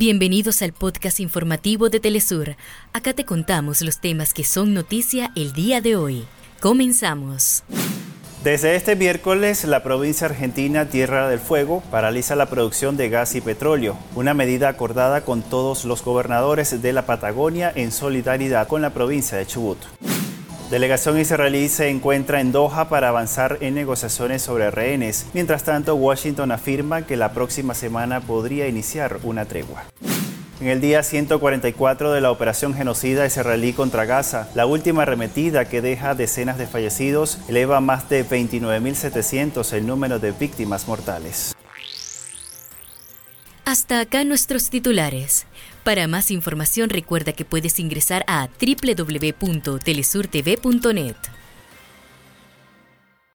Bienvenidos al podcast informativo de Telesur. Acá te contamos los temas que son noticia el día de hoy. Comenzamos. Desde este miércoles, la provincia argentina Tierra del Fuego paraliza la producción de gas y petróleo, una medida acordada con todos los gobernadores de la Patagonia en solidaridad con la provincia de Chubut. Delegación israelí se encuentra en Doha para avanzar en negociaciones sobre rehenes. Mientras tanto, Washington afirma que la próxima semana podría iniciar una tregua. En el día 144 de la operación genocida israelí contra Gaza, la última arremetida que deja decenas de fallecidos eleva a más de 29.700 el número de víctimas mortales. Hasta acá nuestros titulares. Para más información recuerda que puedes ingresar a www.telesurtv.net.